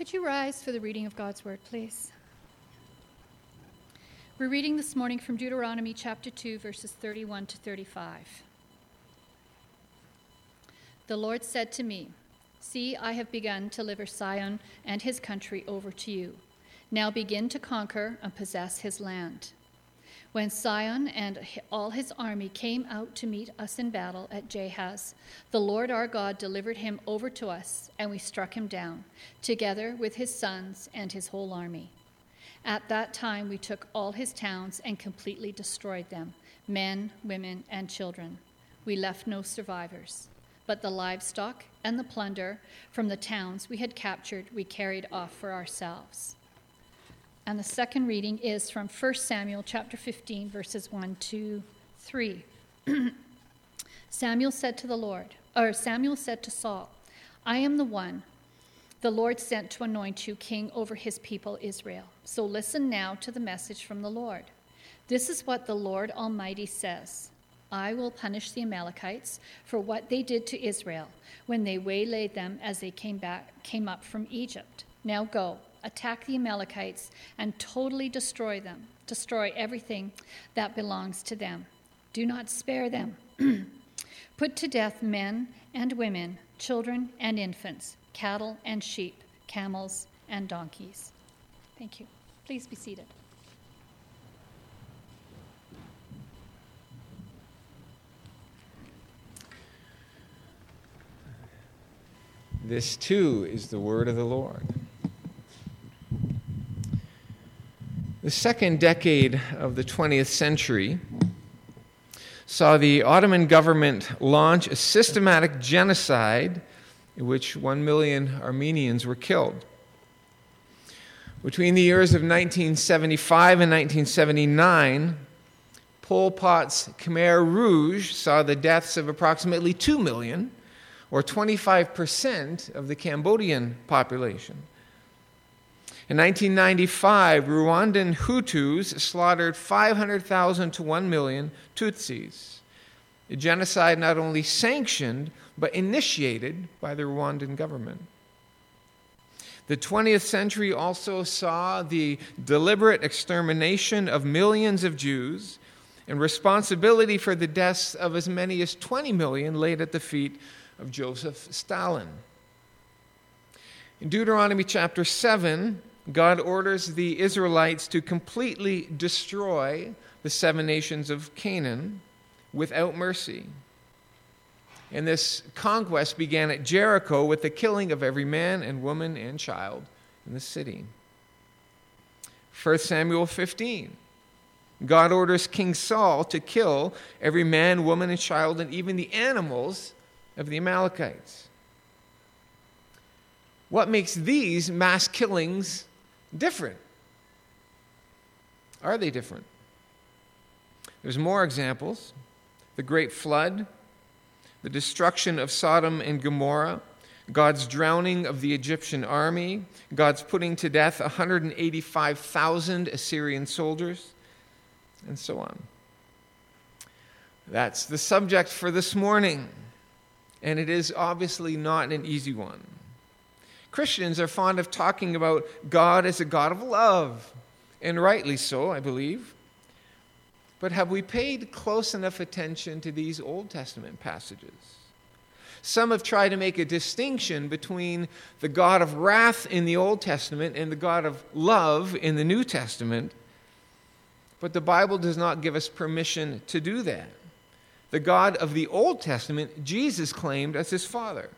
Could you rise for the reading of God's word, please? We're reading this morning from Deuteronomy chapter 2, verses 31 to 35. The Lord said to me, See, I have begun to deliver Sihon and his country over to you. Now begin to conquer and possess his land. When Sihon and all his army came out to meet us in battle at Jahaz, the Lord our God delivered him over to us, and we struck him down, together with his sons and his whole army. At that time we took all his towns and completely destroyed them men, women, and children. We left no survivors. But the livestock and the plunder from the towns we had captured we carried off for ourselves. And the second reading is from 1 Samuel chapter 15, verses 1 to 3. Samuel said to the Lord, or Samuel said to Saul, I am the one the Lord sent to anoint you king over his people Israel. So listen now to the message from the Lord. This is what the Lord Almighty says I will punish the Amalekites for what they did to Israel when they waylaid them as they came, back, came up from Egypt. Now go attack the Amalekites, and totally destroy them, destroy everything that belongs to them. Do not spare them. Put to death men and women, children and infants, cattle and sheep, camels and donkeys. Thank you. Please be seated. This too is the word of the Lord. The second decade of the 20th century saw the Ottoman government launch a systematic genocide in which one million Armenians were killed. Between the years of 1975 and 1979, Pol Pot's Khmer Rouge saw the deaths of approximately 2 million, or 25% of the Cambodian population. In 1995, Rwandan Hutus slaughtered 500,000 to 1 million Tutsis, a genocide not only sanctioned, but initiated by the Rwandan government. The 20th century also saw the deliberate extermination of millions of Jews and responsibility for the deaths of as many as 20 million laid at the feet of Joseph Stalin. In Deuteronomy chapter 7, God orders the Israelites to completely destroy the seven nations of Canaan without mercy. And this conquest began at Jericho with the killing of every man and woman and child in the city. 1 Samuel 15. God orders King Saul to kill every man, woman, and child, and even the animals of the Amalekites. What makes these mass killings different? Are they different? There's more examples. The great flood, the destruction of Sodom and Gomorrah, God's drowning of the Egyptian army, God's putting to death 185,000 Assyrian soldiers, and so on. That's the subject for this morning, and it is obviously not an easy one. Christians are fond of talking about God as a God of love, and rightly so, I believe. But have we paid close enough attention to these Old Testament passages? Some have tried to make a distinction between the God of wrath in the Old Testament and the God of love in the New Testament. But the Bible does not give us permission to do that. The God of the Old Testament, Jesus claimed as his Father.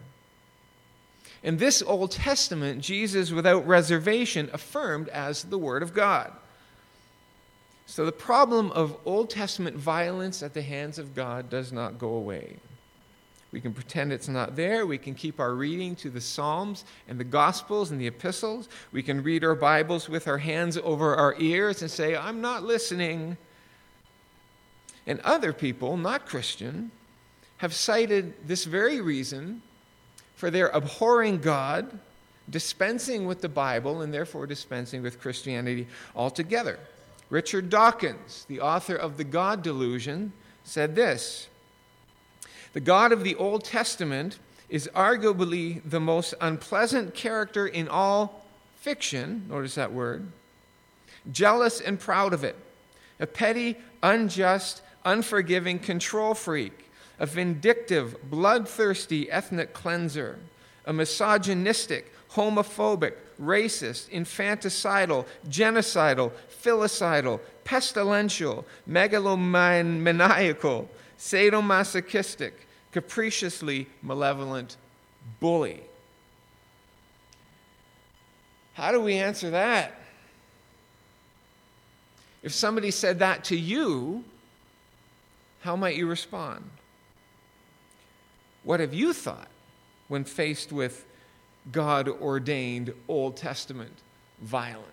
In this Old Testament, Jesus, without reservation, affirmed as the Word of God. So the problem of Old Testament violence at the hands of God does not go away. We can pretend it's not there. We can keep our reading to the Psalms and the Gospels and the epistles. We can read our Bibles with our hands over our ears and say, I'm not listening. And other people, not Christian, have cited this very reason for their abhorring God, dispensing with the Bible, and therefore dispensing with Christianity altogether. Richard Dawkins, the author of The God Delusion, said this The God of the Old Testament is arguably the most unpleasant character in all fiction, notice that word, jealous and proud of it, a petty, unjust, unforgiving control freak, a vindictive, bloodthirsty ethnic cleanser, a misogynistic, homophobic, racist, infanticidal, genocidal, filicidal, pestilential, megalomaniacal, sadomasochistic, capriciously malevolent bully. How do we answer that? If somebody said that to you, how might you respond? What have you thought when faced with God ordained Old Testament violence?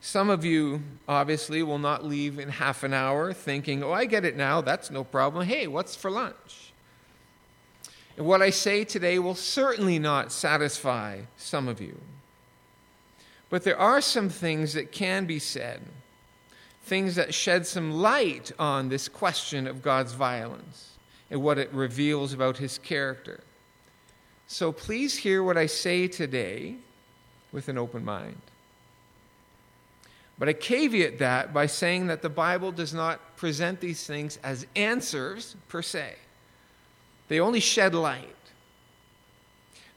Some of you obviously will not leave in half an hour thinking, oh, I get it now, that's no problem. Hey, what's for lunch? And what I say today will certainly not satisfy some of you. But there are some things that can be said, things that shed some light on this question of God's violence and what it reveals about his character. So please hear what I say today with an open mind. But I caveat that by saying that the Bible does not present these things as answers per se, they only shed light.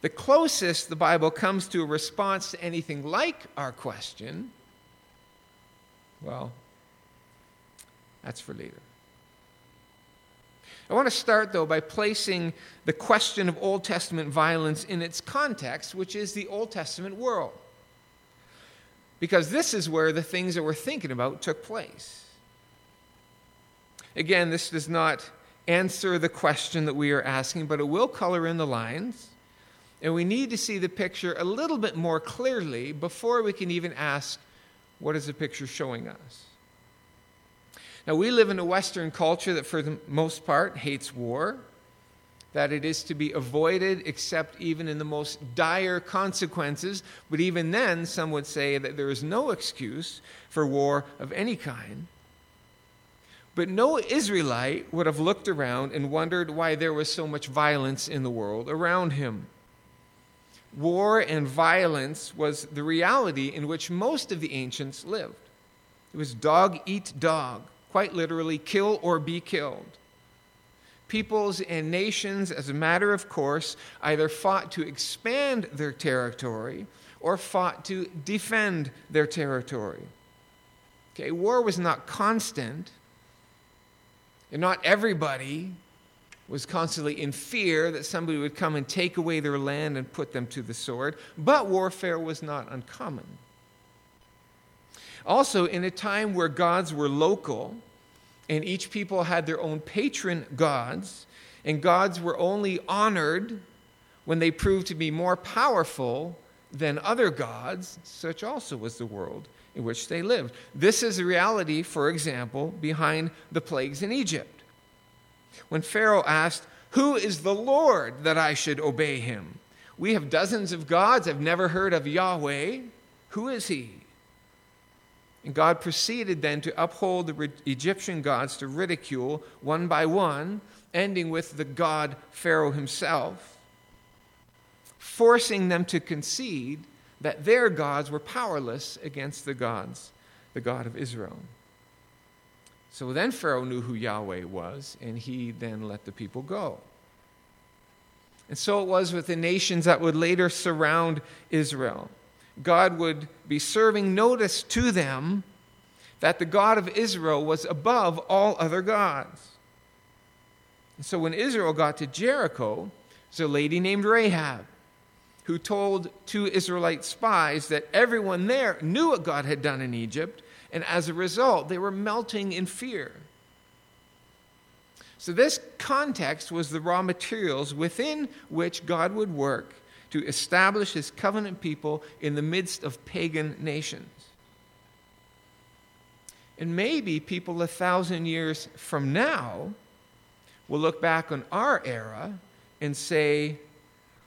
The closest the Bible comes to a response to anything like our question, well, that's for later. I want to start, though, by placing the question of Old Testament violence in its context, which is the Old Testament world. Because this is where the things that we're thinking about took place. Again, this does not answer the question that we are asking, but it will color in the lines. And we need to see the picture a little bit more clearly before we can even ask, what is the picture showing us? Now, we live in a Western culture that, for the most part, hates war, that it is to be avoided except even in the most dire consequences. But even then, some would say that there is no excuse for war of any kind. But no Israelite would have looked around and wondered why there was so much violence in the world around him. War and violence was the reality in which most of the ancients lived. It was dog eat dog, quite literally, kill or be killed. Peoples and nations, as a matter of course, either fought to expand their territory or fought to defend their territory. Okay, war was not constant, and not everybody was constantly in fear that somebody would come and take away their land and put them to the sword, but warfare was not uncommon. Also, in a time where gods were local and each people had their own patron gods, and gods were only honored when they proved to be more powerful than other gods, such also was the world in which they lived. This is the reality, for example, behind the plagues in Egypt. When Pharaoh asked, Who is the Lord that I should obey him? We have dozens of gods. I've never heard of Yahweh. Who is he? And God proceeded then to uphold the Egyptian gods to ridicule one by one, ending with the god Pharaoh himself, forcing them to concede that their gods were powerless against the gods, the God of Israel. So then Pharaoh knew who Yahweh was, and he then let the people go. And so it was with the nations that would later surround Israel. God would be serving notice to them that the God of Israel was above all other gods. And so when Israel got to Jericho, there's a lady named Rahab who told two Israelite spies that everyone there knew what God had done in Egypt and as a result, they were melting in fear. So, this context was the raw materials within which God would work to establish his covenant people in the midst of pagan nations. And maybe people a thousand years from now will look back on our era and say,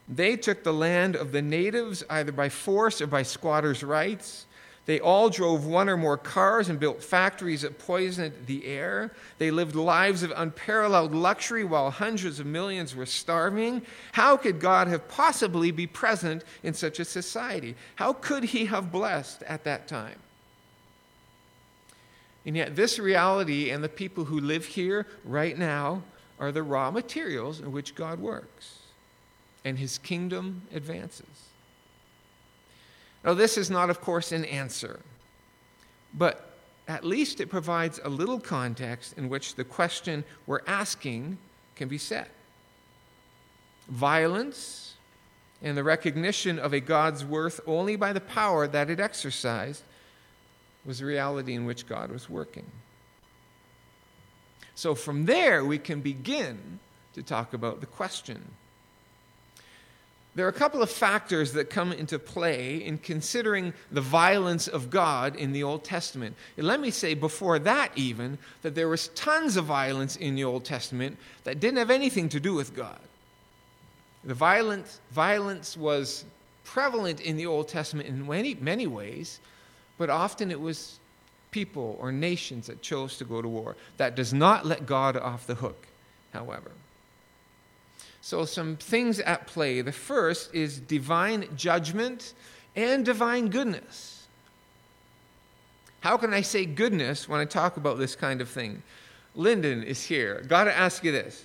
they took the land of the natives either by force or by squatters' rights. They all drove one or more cars and built factories that poisoned the air. They lived lives of unparalleled luxury while hundreds of millions were starving. How could God have possibly be present in such a society? How could he have blessed at that time? And yet, this reality and the people who live here right now are the raw materials in which God works and his kingdom advances. Now, this is not, of course, an answer, but at least it provides a little context in which the question we're asking can be set. Violence and the recognition of a God's worth only by the power that it exercised was the reality in which God was working. So from there, we can begin to talk about the question there are a couple of factors that come into play in considering the violence of God in the Old Testament. And let me say before that, even, that there was tons of violence in the Old Testament that didn't have anything to do with God. The violent, violence was prevalent in the Old Testament in many, many ways, but often it was people or nations that chose to go to war. That does not let God off the hook, however. So, some things at play. The first is divine judgment and divine goodness. How can I say goodness when I talk about this kind of thing? Lyndon is here. Got to ask you this.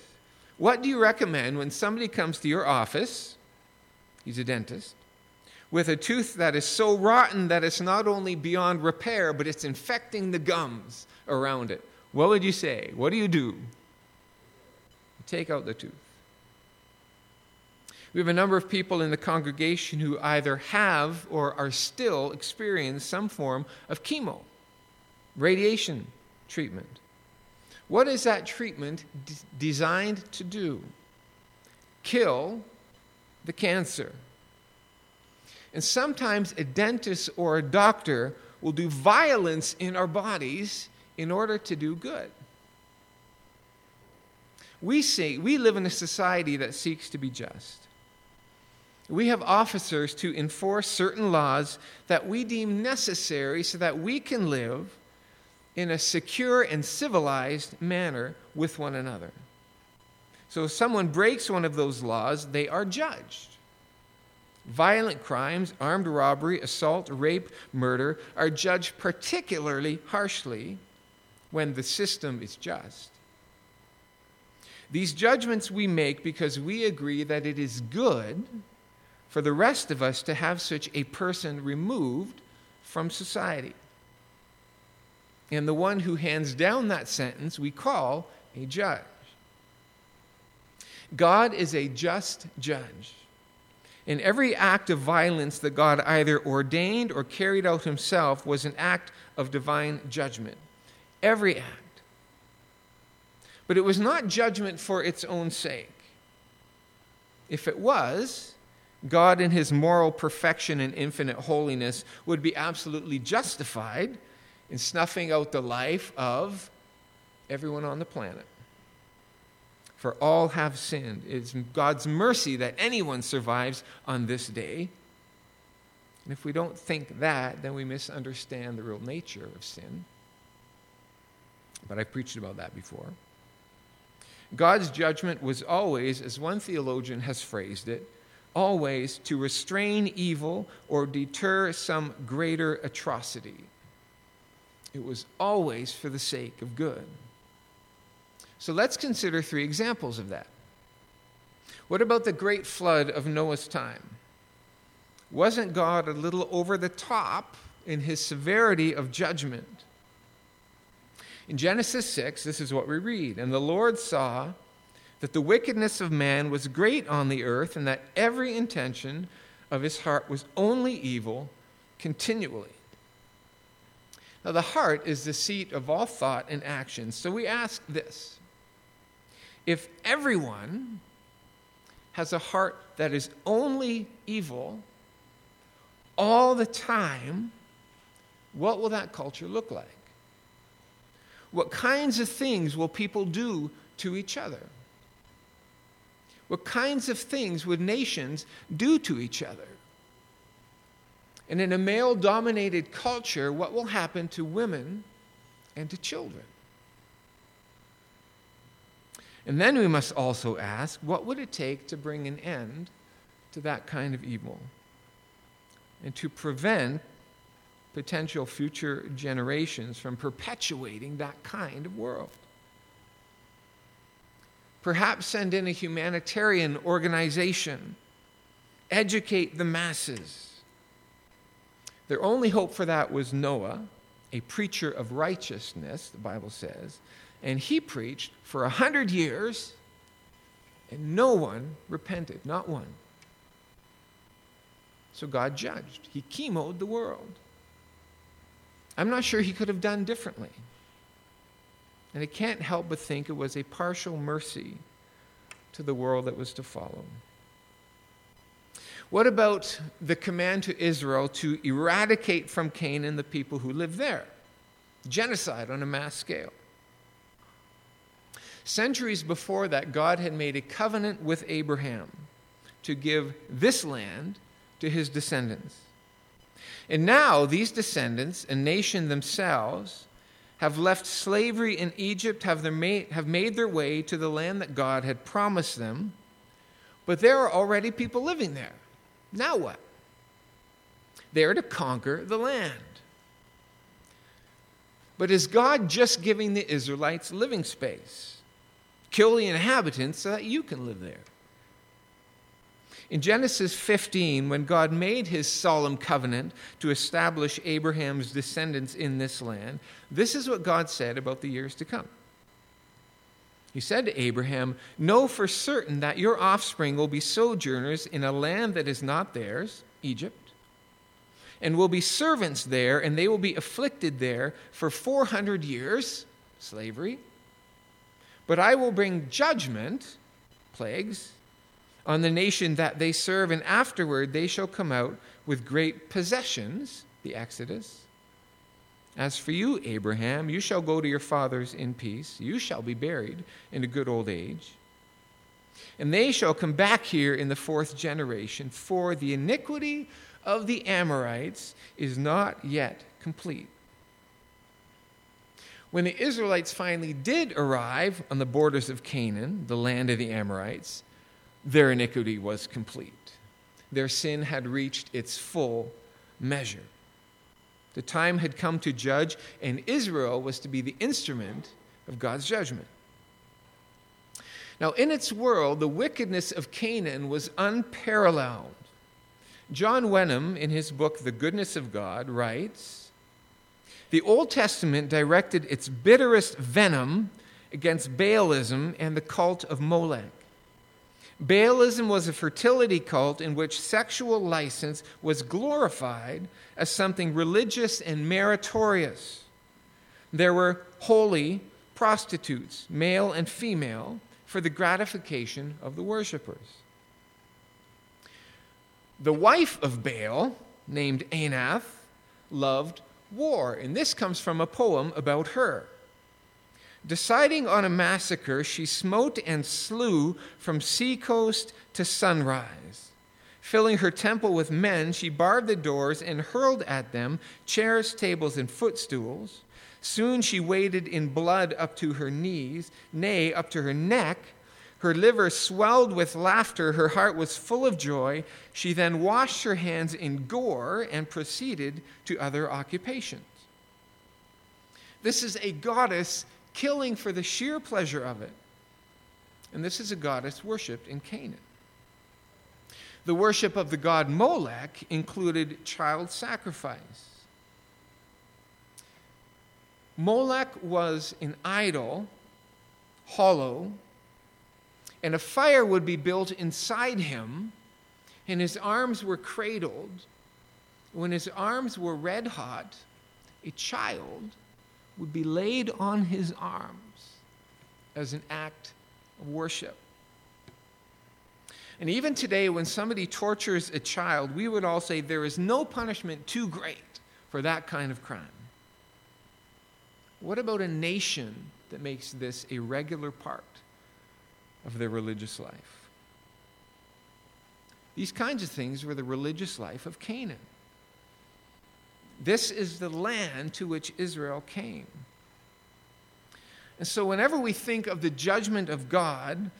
What do you recommend when somebody comes to your office? He's a dentist. With a tooth that is so rotten that it's not only beyond repair, but it's infecting the gums around it. What would you say? What do you do? Take out the tooth. We have a number of people in the congregation who either have or are still experiencing some form of chemo, radiation treatment. What is that treatment d- designed to do? Kill the cancer. And sometimes a dentist or a doctor will do violence in our bodies in order to do good. We see we live in a society that seeks to be just we have officers to enforce certain laws that we deem necessary so that we can live in a secure and civilized manner with one another. So if someone breaks one of those laws, they are judged. Violent crimes, armed robbery, assault, rape, murder are judged particularly harshly when the system is just. These judgments we make because we agree that it is good for the rest of us to have such a person removed from society. And the one who hands down that sentence we call a judge. God is a just judge. And every act of violence that God either ordained or carried out himself was an act of divine judgment. Every act. But it was not judgment for its own sake. If it was, God, in his moral perfection and infinite holiness, would be absolutely justified in snuffing out the life of everyone on the planet. For all have sinned. It's God's mercy that anyone survives on this day. And if we don't think that, then we misunderstand the real nature of sin. But I've preached about that before. God's judgment was always, as one theologian has phrased it, always to restrain evil or deter some greater atrocity. It was always for the sake of good. So let's consider three examples of that. What about the great flood of Noah's time? Wasn't God a little over the top in his severity of judgment? In Genesis 6, this is what we read And the Lord saw that the wickedness of man was great on the earth, and that every intention of his heart was only evil continually. Now, the heart is the seat of all thought and action. So we ask this if everyone has a heart that is only evil all the time, what will that culture look like? What kinds of things will people do to each other? What kinds of things would nations do to each other? And in a male dominated culture, what will happen to women and to children? And then we must also ask what would it take to bring an end to that kind of evil and to prevent potential future generations from perpetuating that kind of world? Perhaps send in a humanitarian organization, educate the masses their only hope for that was Noah, a preacher of righteousness, the Bible says. And he preached for a hundred years, and no one repented, not one. So God judged. He chemoed the world. I'm not sure he could have done differently. And I can't help but think it was a partial mercy to the world that was to follow. What about the command to Israel to eradicate from Canaan the people who live there? Genocide on a mass scale. Centuries before that, God had made a covenant with Abraham to give this land to his descendants. And now, these descendants, a nation themselves, have left slavery in Egypt, have, made, have made their way to the land that God had promised them, but there are already people living there. Now what? They're to conquer the land. But is God just giving the Israelites living space? Kill the inhabitants so that you can live there. In Genesis 15, when God made his solemn covenant to establish Abraham's descendants in this land, this is what God said about the years to come. He said to Abraham, Know for certain that your offspring will be sojourners in a land that is not theirs, Egypt, and will be servants there, and they will be afflicted there for 400 years, slavery. But I will bring judgment, plagues, on the nation that they serve, and afterward they shall come out with great possessions, the Exodus as for you, Abraham, you shall go to your fathers in peace. You shall be buried in a good old age. And they shall come back here in the fourth generation, for the iniquity of the Amorites is not yet complete. When the Israelites finally did arrive on the borders of Canaan, the land of the Amorites, their iniquity was complete. Their sin had reached its full measure. The time had come to judge, and Israel was to be the instrument of God's judgment. Now, in its world, the wickedness of Canaan was unparalleled. John Wenham, in his book, The Goodness of God, writes The Old Testament directed its bitterest venom against Baalism and the cult of Molech. Baalism was a fertility cult in which sexual license was glorified as something religious and meritorious. There were holy prostitutes, male and female, for the gratification of the worshippers. The wife of Baal, named Anath, loved war, and this comes from a poem about her. Deciding on a massacre, she smote and slew from seacoast to sunrise. Filling her temple with men, she barred the doors and hurled at them chairs, tables, and footstools. Soon she waded in blood up to her knees, nay, up to her neck. Her liver swelled with laughter, her heart was full of joy. She then washed her hands in gore and proceeded to other occupations. This is a goddess killing for the sheer pleasure of it. And this is a goddess worshipped in Canaan. The worship of the god Molech included child sacrifice. Molech was an idol, hollow, and a fire would be built inside him, and his arms were cradled. When his arms were red hot, a child would be laid on his arms as an act of worship. And even today, when somebody tortures a child, we would all say there is no punishment too great for that kind of crime. What about a nation that makes this a regular part of their religious life? These kinds of things were the religious life of Canaan. This is the land to which Israel came. And so, whenever we think of the judgment of God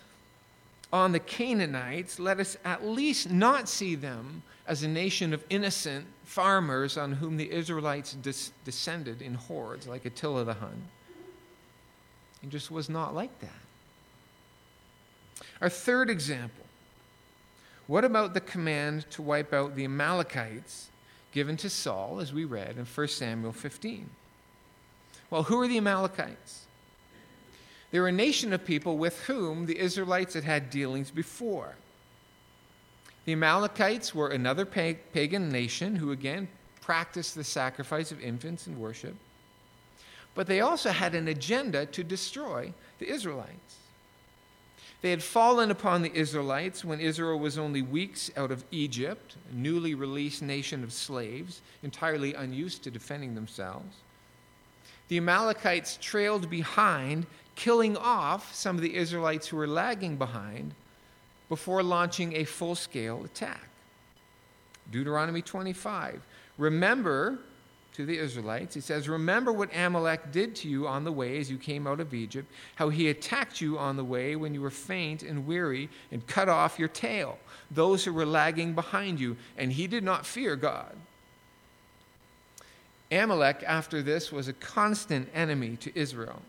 on the Canaanites, let us at least not see them as a nation of innocent farmers on whom the Israelites des- descended in hordes, like Attila the Hun. It just was not like that. Our third example what about the command to wipe out the Amalekites given to Saul, as we read in 1 Samuel 15? Well, who are the Amalekites? They were a nation of people with whom the Israelites had had dealings before. The Amalekites were another pagan nation who again practiced the sacrifice of infants and worship. But they also had an agenda to destroy the Israelites. They had fallen upon the Israelites when Israel was only weeks out of Egypt, a newly released nation of slaves, entirely unused to defending themselves. The Amalekites trailed behind, killing off some of the Israelites who were lagging behind before launching a full scale attack. Deuteronomy 25. Remember to the Israelites, he says, Remember what Amalek did to you on the way as you came out of Egypt, how he attacked you on the way when you were faint and weary and cut off your tail, those who were lagging behind you, and he did not fear God. Amalek, after this, was a constant enemy to Israel.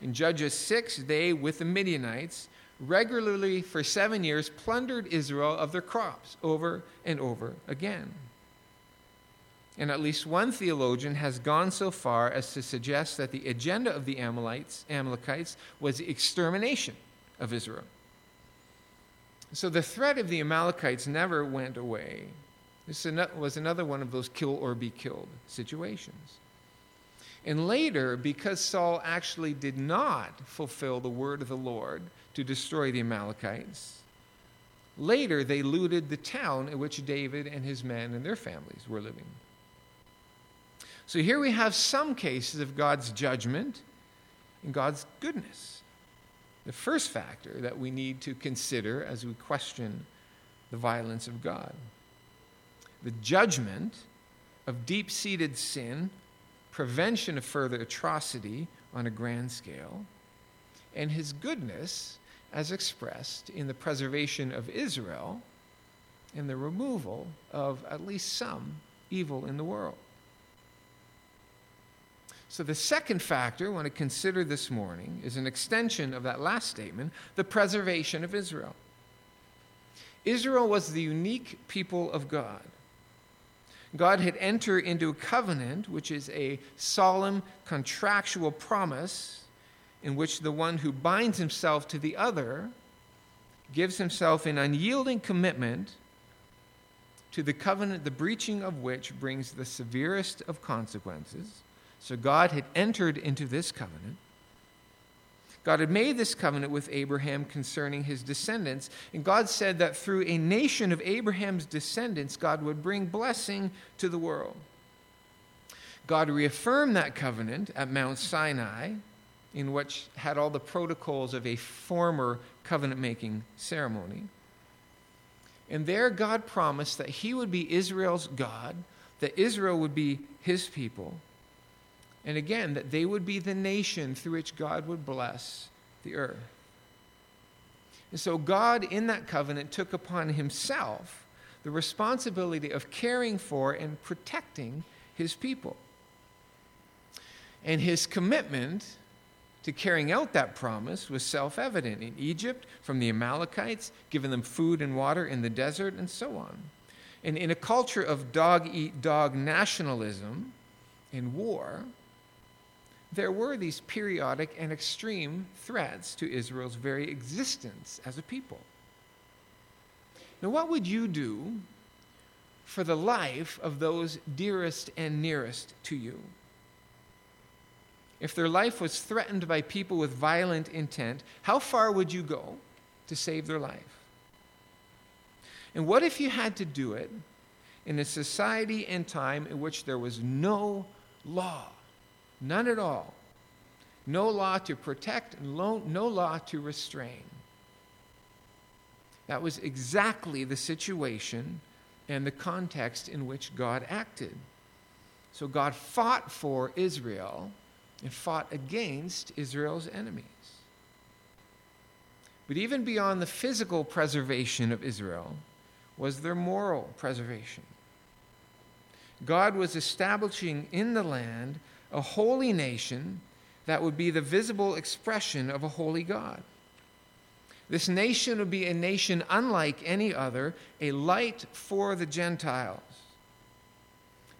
In Judges 6, they, with the Midianites, regularly for seven years plundered Israel of their crops over and over again. And at least one theologian has gone so far as to suggest that the agenda of the Amalekites, Amalekites was the extermination of Israel. So the threat of the Amalekites never went away. This was another one of those kill or be killed situations. And later, because Saul actually did not fulfill the word of the Lord to destroy the Amalekites, later they looted the town in which David and his men and their families were living. So here we have some cases of God's judgment and God's goodness. The first factor that we need to consider as we question the violence of God the judgment of deep seated sin prevention of further atrocity on a grand scale, and his goodness as expressed in the preservation of Israel and the removal of at least some evil in the world. So, the second factor I want to consider this morning is an extension of that last statement the preservation of Israel. Israel was the unique people of God. God had entered into a covenant, which is a solemn contractual promise in which the one who binds himself to the other gives himself an unyielding commitment to the covenant, the breaching of which brings the severest of consequences. So God had entered into this covenant. God had made this covenant with Abraham concerning his descendants, and God said that through a nation of Abraham's descendants, God would bring blessing to the world. God reaffirmed that covenant at Mount Sinai, in which had all the protocols of a former covenant making ceremony. And there, God promised that He would be Israel's God, that Israel would be His people, and again, that they would be the nation through which God would bless the earth. And so, God, in that covenant, took upon himself the responsibility of caring for and protecting his people. And his commitment to carrying out that promise was self evident in Egypt from the Amalekites, giving them food and water in the desert, and so on. And in a culture of dog eat dog nationalism and war, there were these periodic and extreme threats to Israel's very existence as a people. Now, what would you do for the life of those dearest and nearest to you? If their life was threatened by people with violent intent, how far would you go to save their life? And what if you had to do it in a society and time in which there was no law? None at all. No law to protect, no law to restrain. That was exactly the situation and the context in which God acted. So God fought for Israel and fought against Israel's enemies. But even beyond the physical preservation of Israel was their moral preservation. God was establishing in the land a holy nation that would be the visible expression of a holy God. This nation would be a nation unlike any other, a light for the Gentiles.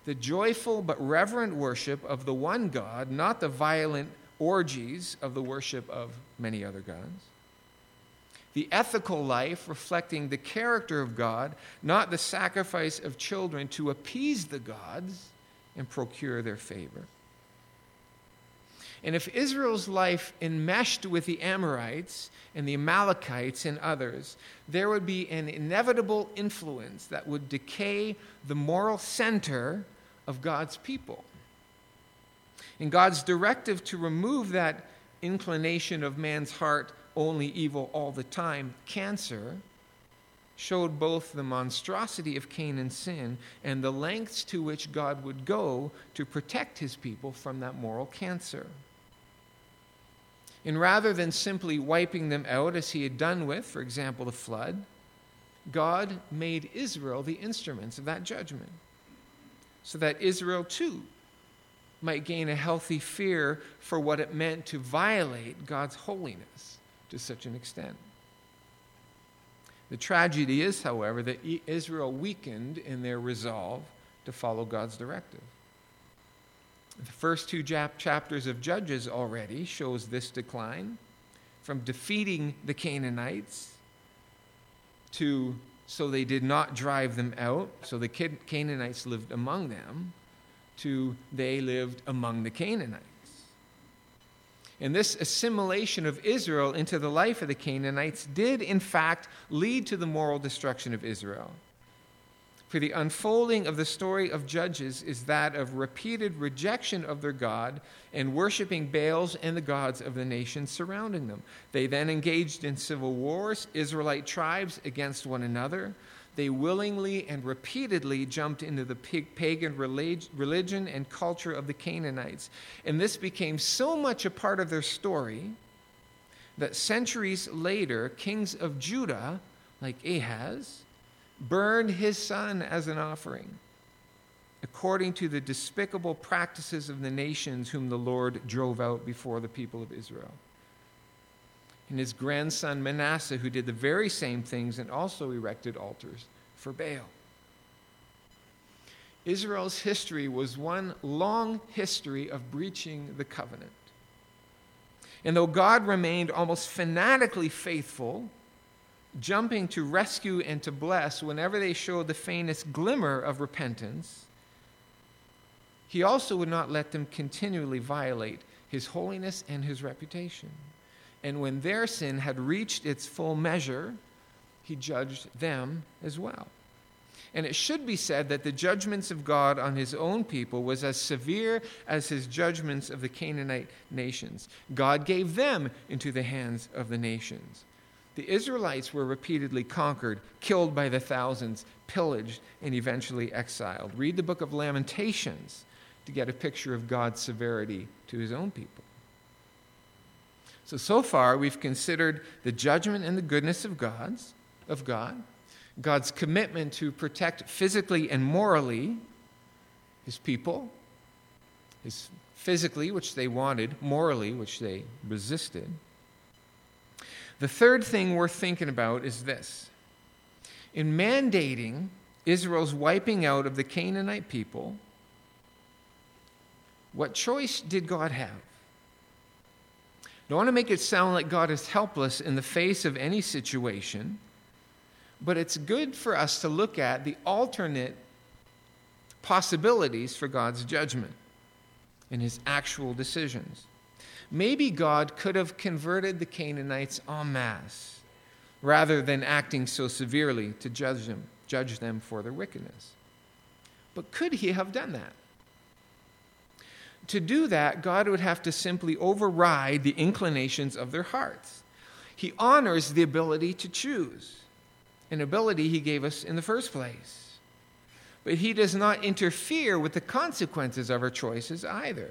The joyful but reverent worship of the one God, not the violent orgies of the worship of many other gods. The ethical life reflecting the character of God, not the sacrifice of children to appease the gods and procure their favor. And if Israel's life enmeshed with the Amorites and the Amalekites and others, there would be an inevitable influence that would decay the moral center of God's people. And God's directive to remove that inclination of man's heart only evil all the time, cancer, showed both the monstrosity of Canaan's sin and the lengths to which God would go to protect his people from that moral cancer. And rather than simply wiping them out as he had done with, for example, the flood, God made Israel the instruments of that judgment so that Israel too might gain a healthy fear for what it meant to violate God's holiness to such an extent. The tragedy is, however, that Israel weakened in their resolve to follow God's directive. The first two chapters of Judges already shows this decline from defeating the Canaanites to so they did not drive them out, so the Canaanites lived among them, to they lived among the Canaanites. And this assimilation of Israel into the life of the Canaanites did, in fact, lead to the moral destruction of Israel. For the unfolding of the story of Judges is that of repeated rejection of their God and worshiping Baals and the gods of the nations surrounding them. They then engaged in civil wars, Israelite tribes against one another. They willingly and repeatedly jumped into the pagan religion and culture of the Canaanites. And this became so much a part of their story that centuries later, kings of Judah, like Ahaz, burned his son as an offering, according to the despicable practices of the nations whom the Lord drove out before the people of Israel. And his grandson Manasseh, who did the very same things and also erected altars for Baal. Israel's history was one long history of breaching the covenant. And though God remained almost fanatically faithful jumping to rescue and to bless whenever they showed the faintest glimmer of repentance, he also would not let them continually violate his holiness and his reputation. And when their sin had reached its full measure, he judged them as well. And it should be said that the judgments of God on his own people was as severe as his judgments of the Canaanite nations. God gave them into the hands of the nations. The Israelites were repeatedly conquered, killed by the thousands, pillaged, and eventually exiled. Read the book of Lamentations to get a picture of God's severity to his own people. So so far we've considered the judgment and the goodness of God's of God, God's commitment to protect physically and morally his people, his physically which they wanted, morally which they resisted. The third thing worth thinking about is this in mandating Israel's wiping out of the Canaanite people, what choice did God have? I don't want to make it sound like God is helpless in the face of any situation, but it's good for us to look at the alternate possibilities for God's judgment and his actual decisions. Maybe God could have converted the Canaanites en masse rather than acting so severely to judge them, judge them for their wickedness. But could he have done that? To do that, God would have to simply override the inclinations of their hearts. He honors the ability to choose, an ability he gave us in the first place. but he does not interfere with the consequences of our choices either.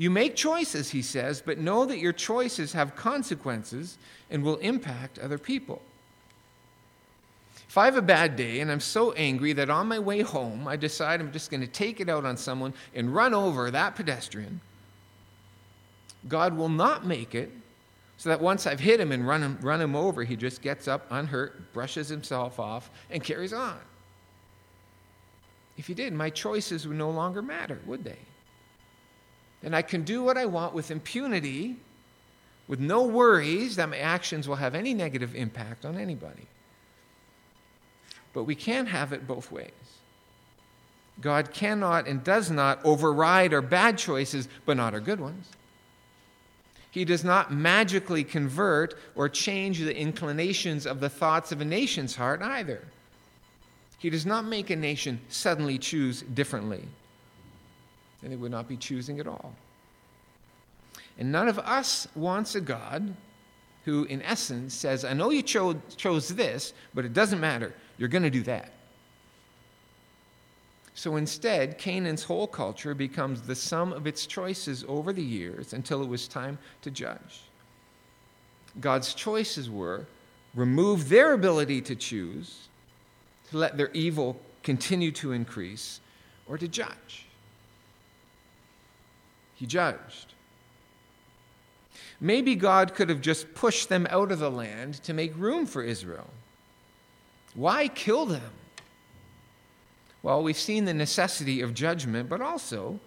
You make choices, he says, but know that your choices have consequences and will impact other people. If I have a bad day and I'm so angry that on my way home I decide I'm just going to take it out on someone and run over that pedestrian, God will not make it so that once I've hit him and run him, run him over, he just gets up unhurt, brushes himself off, and carries on. If he did, my choices would no longer matter, would they? And I can do what I want with impunity, with no worries that my actions will have any negative impact on anybody. But we can't have it both ways. God cannot and does not override our bad choices, but not our good ones. He does not magically convert or change the inclinations of the thoughts of a nation's heart either. He does not make a nation suddenly choose differently. And they would not be choosing at all. And none of us wants a God who, in essence, says, I know you cho- chose this, but it doesn't matter. You're going to do that. So instead, Canaan's whole culture becomes the sum of its choices over the years until it was time to judge. God's choices were remove their ability to choose, to let their evil continue to increase, or to judge. He judged. Maybe God could have just pushed them out of the land to make room for Israel. Why kill them? Well, we've seen the necessity of judgment, but also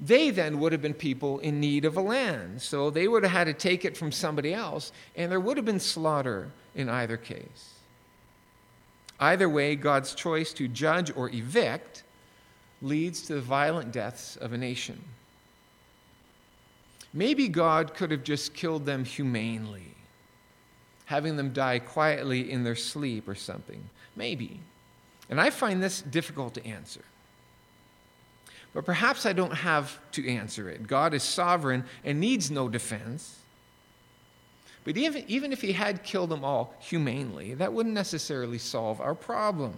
they then would have been people in need of a land. So they would have had to take it from somebody else, and there would have been slaughter in either case. Either way, God's choice to judge or evict leads to the violent deaths of a nation. Maybe God could have just killed them humanely, having them die quietly in their sleep or something. Maybe. And I find this difficult to answer. But perhaps I don't have to answer it. God is sovereign and needs no defense. But even, even if he had killed them all humanely, that wouldn't necessarily solve our problem.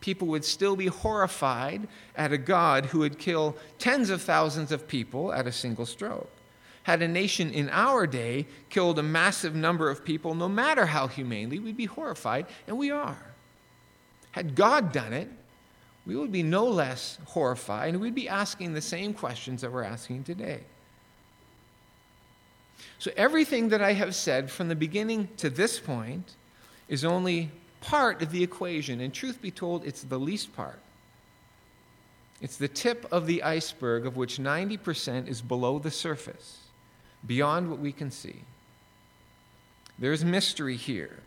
People would still be horrified at a God who would kill tens of thousands of people at a single stroke. Had a nation in our day killed a massive number of people, no matter how humanely, we'd be horrified, and we are. Had God done it, we would be no less horrified and we'd be asking the same questions that we're asking today. So, everything that I have said from the beginning to this point is only part of the equation. And truth be told, it's the least part. It's the tip of the iceberg of which 90% is below the surface, beyond what we can see. There's mystery here.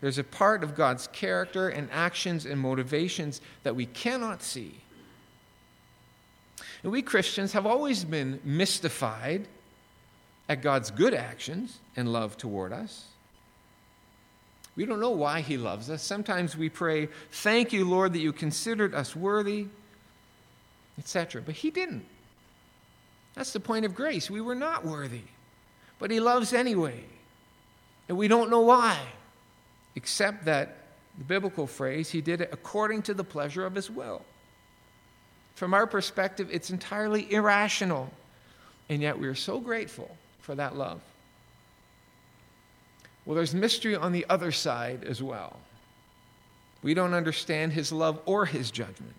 There's a part of God's character and actions and motivations that we cannot see. And we Christians have always been mystified at God's good actions and love toward us. We don't know why He loves us. Sometimes we pray, Thank you, Lord, that you considered us worthy, etc. But He didn't. That's the point of grace. We were not worthy, but He loves anyway. And we don't know why except that the biblical phrase, he did it according to the pleasure of his will. From our perspective, it's entirely irrational, and yet we are so grateful for that love. Well, there's mystery on the other side as well. We don't understand his love or his judgment.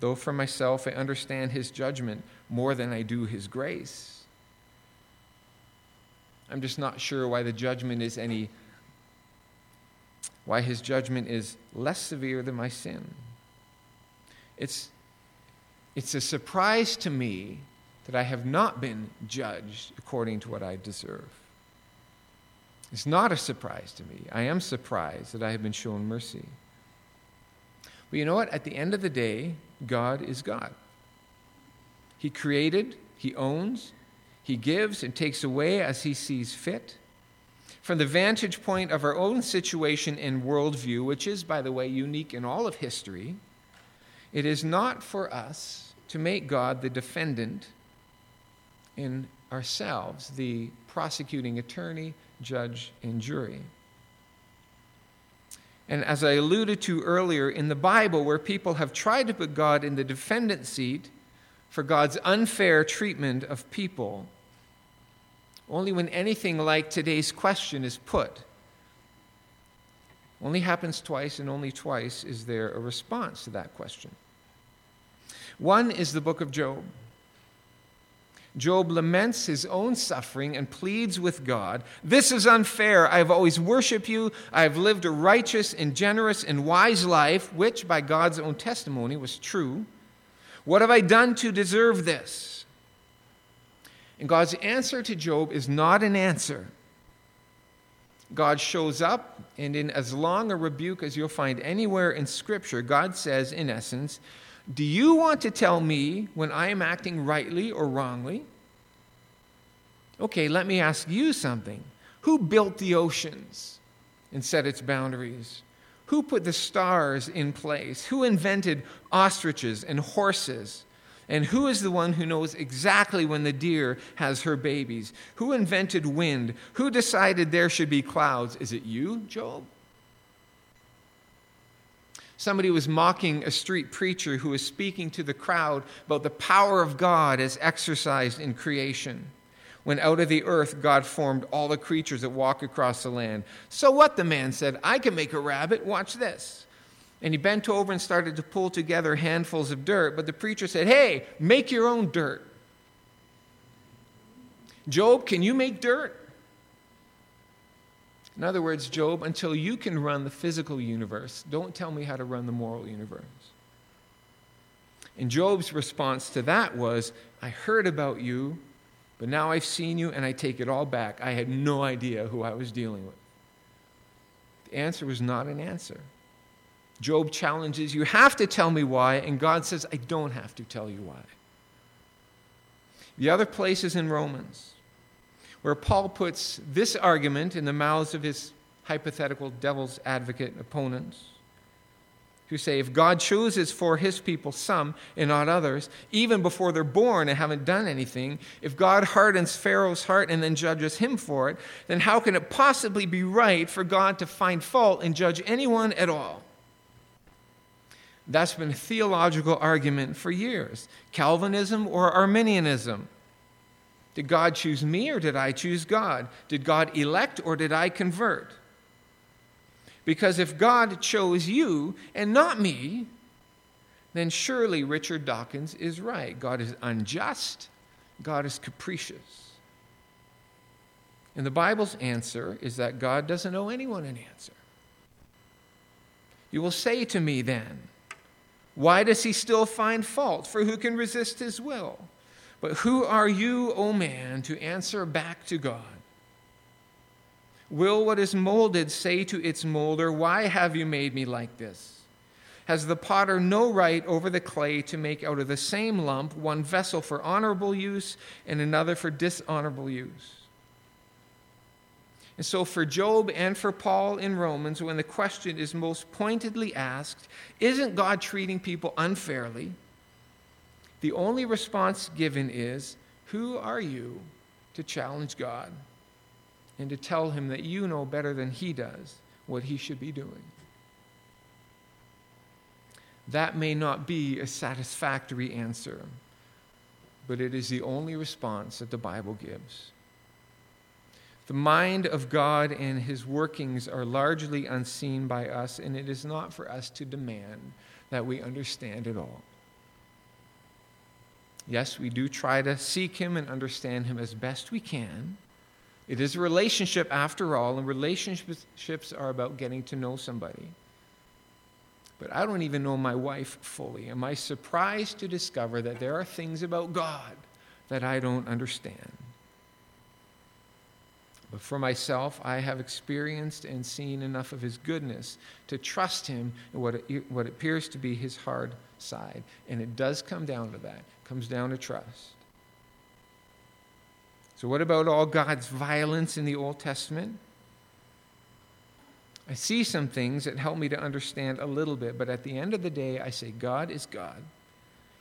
Though for myself, I understand his judgment more than I do his grace. I'm just not sure why the judgment is any why his judgment is less severe than my sin. It's, it's a surprise to me that I have not been judged according to what I deserve. It's not a surprise to me. I am surprised that I have been shown mercy. But you know what? At the end of the day, God is God. He created, He owns, He gives and takes away as He sees fit from the vantage point of our own situation and worldview, which is, by the way, unique in all of history, it is not for us to make God the defendant in ourselves, the prosecuting attorney, judge, and jury. And as I alluded to earlier, in the Bible, where people have tried to put God in the defendant seat for God's unfair treatment of people, only when anything like today's question is put, only happens twice, and only twice is there a response to that question. One is the book of Job. Job laments his own suffering and pleads with God This is unfair. I have always worshiped you. I have lived a righteous and generous and wise life, which, by God's own testimony, was true. What have I done to deserve this? And God's answer to Job is not an answer. God shows up, and in as long a rebuke as you'll find anywhere in Scripture, God says, in essence, do you want to tell me when I am acting rightly or wrongly? Okay, let me ask you something. Who built the oceans and set its boundaries? Who put the stars in place? Who invented ostriches and horses? And who is the one who knows exactly when the deer has her babies? Who invented wind? Who decided there should be clouds? Is it you, Job? Somebody was mocking a street preacher who was speaking to the crowd about the power of God as exercised in creation. When out of the earth God formed all the creatures that walk across the land. So what? The man said, I can make a rabbit. Watch this. And he bent over and started to pull together handfuls of dirt. But the preacher said, Hey, make your own dirt. Job, can you make dirt? In other words, Job, until you can run the physical universe, don't tell me how to run the moral universe. And Job's response to that was, I heard about you, but now I've seen you and I take it all back. I had no idea who I was dealing with. The answer was not an answer. Job challenges, You have to tell me why, and God says, I don't have to tell you why. The other place is in Romans where Paul puts this argument in the mouths of his hypothetical devil's advocate opponents, who say, if God chooses for his people some and not others, even before they're born and haven't done anything, if God hardens Pharaoh's heart and then judges him for it, then how can it possibly be right for God to find fault and judge anyone at all? That's been a theological argument for years Calvinism or Arminianism. Did God choose me or did I choose God? Did God elect or did I convert? Because if God chose you and not me, then surely Richard Dawkins is right. God is unjust, God is capricious. And the Bible's answer is that God doesn't owe anyone an answer. You will say to me then, why does he still find fault? For who can resist his will? But who are you, O oh man, to answer back to God? Will what is molded say to its molder, Why have you made me like this? Has the potter no right over the clay to make out of the same lump one vessel for honorable use and another for dishonorable use? And so, for Job and for Paul in Romans, when the question is most pointedly asked, Isn't God treating people unfairly? The only response given is, Who are you to challenge God and to tell him that you know better than he does what he should be doing? That may not be a satisfactory answer, but it is the only response that the Bible gives. The mind of God and his workings are largely unseen by us, and it is not for us to demand that we understand it all. Yes, we do try to seek Him and understand Him as best we can. It is a relationship after all, and relationships are about getting to know somebody. But I don't even know my wife fully. Am I surprised to discover that there are things about God that I don't understand? But for myself, I have experienced and seen enough of His goodness to trust Him in what, it, what appears to be His hard side. And it does come down to that comes down to trust. So, what about all God's violence in the Old Testament? I see some things that help me to understand a little bit, but at the end of the day, I say, God is God.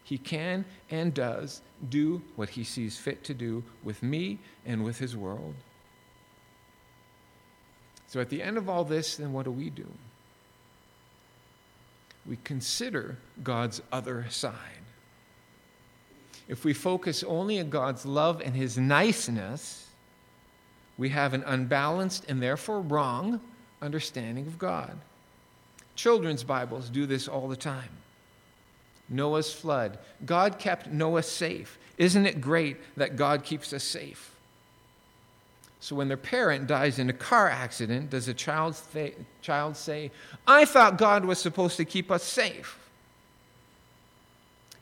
He can and does do what he sees fit to do with me and with his world. So, at the end of all this, then what do we do? we consider God's other side. If we focus only on God's love and his niceness, we have an unbalanced and therefore wrong understanding of God. Children's Bibles do this all the time. Noah's flood. God kept Noah safe. Isn't it great that God keeps us safe? So when their parent dies in a car accident, does a child, th- child say, I thought God was supposed to keep us safe?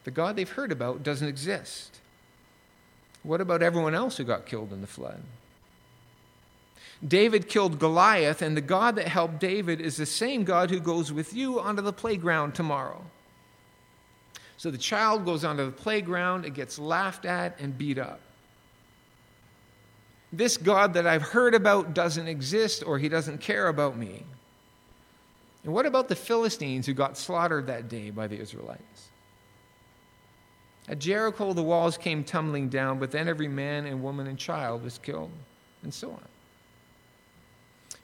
The God they've heard about doesn't exist. What about everyone else who got killed in the flood? David killed Goliath, and the God that helped David is the same God who goes with you onto the playground tomorrow. So the child goes onto the playground, it gets laughed at and beat up. This God that I've heard about doesn't exist or he doesn't care about me. And what about the Philistines who got slaughtered that day by the Israelites? At Jericho, the walls came tumbling down, but then every man and woman and child was killed, and so on.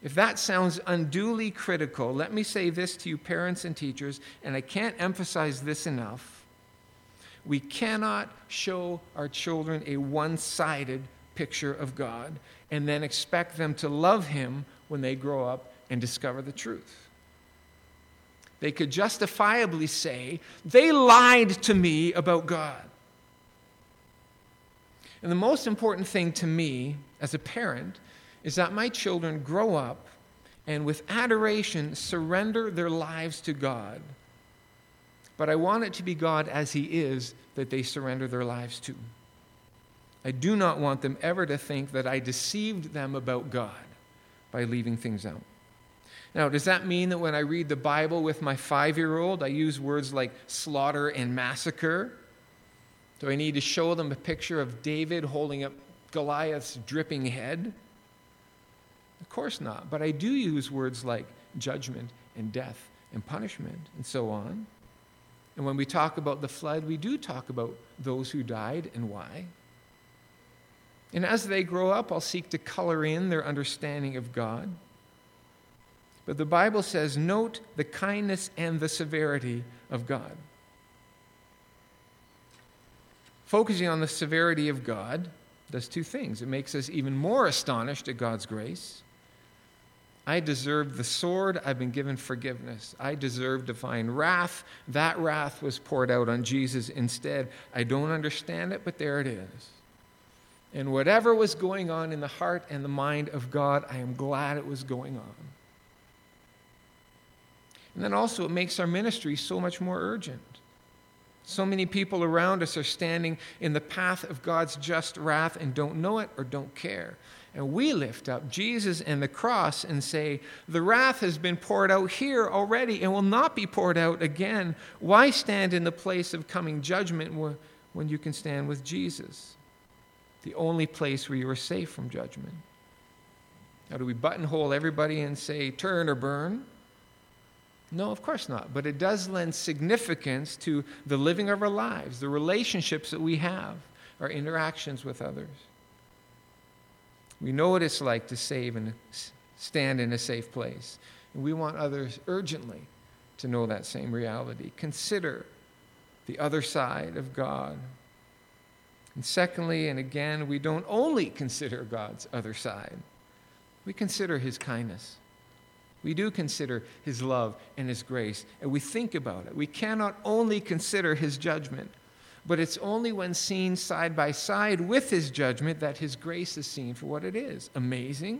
If that sounds unduly critical, let me say this to you, parents and teachers, and I can't emphasize this enough. We cannot show our children a one sided picture of God and then expect them to love Him when they grow up and discover the truth. They could justifiably say, They lied to me about God. And the most important thing to me as a parent is that my children grow up and with adoration surrender their lives to God but I want it to be God as He is that they surrender their lives to. I do not want them ever to think that I deceived them about God by leaving things out. Now, does that mean that when I read the Bible with my five year old, I use words like slaughter and massacre? Do I need to show them a picture of David holding up Goliath's dripping head? Of course not. But I do use words like judgment and death and punishment and so on. And when we talk about the flood, we do talk about those who died and why. And as they grow up, I'll seek to color in their understanding of God. But the Bible says, note the kindness and the severity of God. Focusing on the severity of God does two things. It makes us even more astonished at God's grace, I deserved the sword. I've been given forgiveness. I deserve divine wrath. That wrath was poured out on Jesus instead. I don't understand it, but there it is. And whatever was going on in the heart and the mind of God, I am glad it was going on. And then also, it makes our ministry so much more urgent. So many people around us are standing in the path of God's just wrath and don't know it or don't care. And we lift up Jesus and the cross and say, The wrath has been poured out here already and will not be poured out again. Why stand in the place of coming judgment when you can stand with Jesus? The only place where you are safe from judgment. Now, do we buttonhole everybody and say, Turn or burn? No, of course not. But it does lend significance to the living of our lives, the relationships that we have, our interactions with others. We know what it's like to save and stand in a safe place. And we want others urgently to know that same reality. Consider the other side of God. And secondly, and again, we don't only consider God's other side, we consider his kindness. We do consider his love and his grace, and we think about it. We cannot only consider his judgment, but it's only when seen side by side with his judgment that his grace is seen for what it is amazing,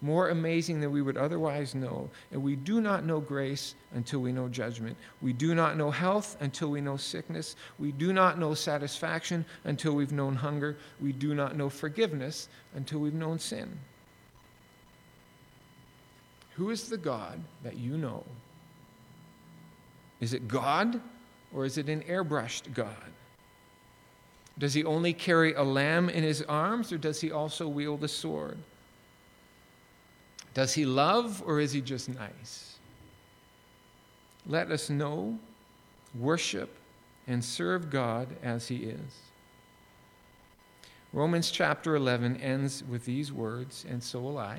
more amazing than we would otherwise know. And we do not know grace until we know judgment. We do not know health until we know sickness. We do not know satisfaction until we've known hunger. We do not know forgiveness until we've known sin. Who is the God that you know? Is it God or is it an airbrushed God? Does he only carry a lamb in his arms, or does he also wield a sword? Does he love, or is he just nice? Let us know, worship, and serve God as he is. Romans chapter 11 ends with these words, and so will I.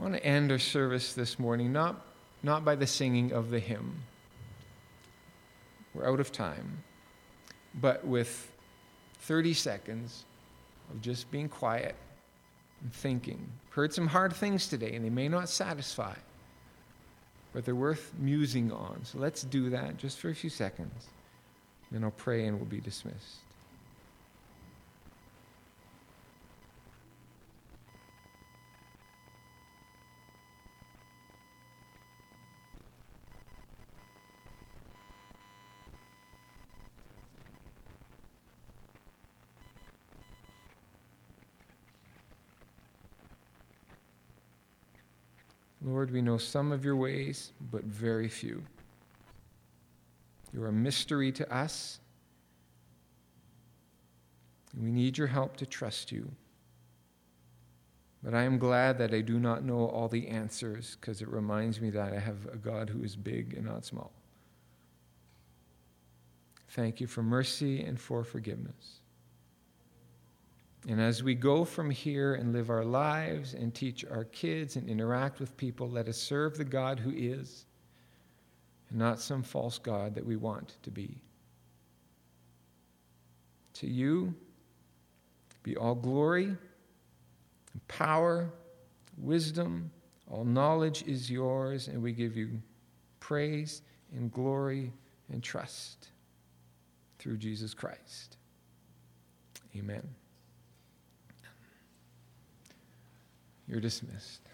I want to end our service this morning not, not by the singing of the hymn. We're out of time. But with 30 seconds of just being quiet and thinking. Heard some hard things today, and they may not satisfy, but they're worth musing on. So let's do that just for a few seconds. Then I'll pray and we'll be dismissed. Lord, we know some of your ways, but very few. You're a mystery to us. We need your help to trust you. But I am glad that I do not know all the answers because it reminds me that I have a God who is big and not small. Thank you for mercy and for forgiveness. And as we go from here and live our lives and teach our kids and interact with people, let us serve the God who is and not some false God that we want to be. To you be all glory, power, wisdom, all knowledge is yours, and we give you praise and glory and trust through Jesus Christ. Amen. You're dismissed.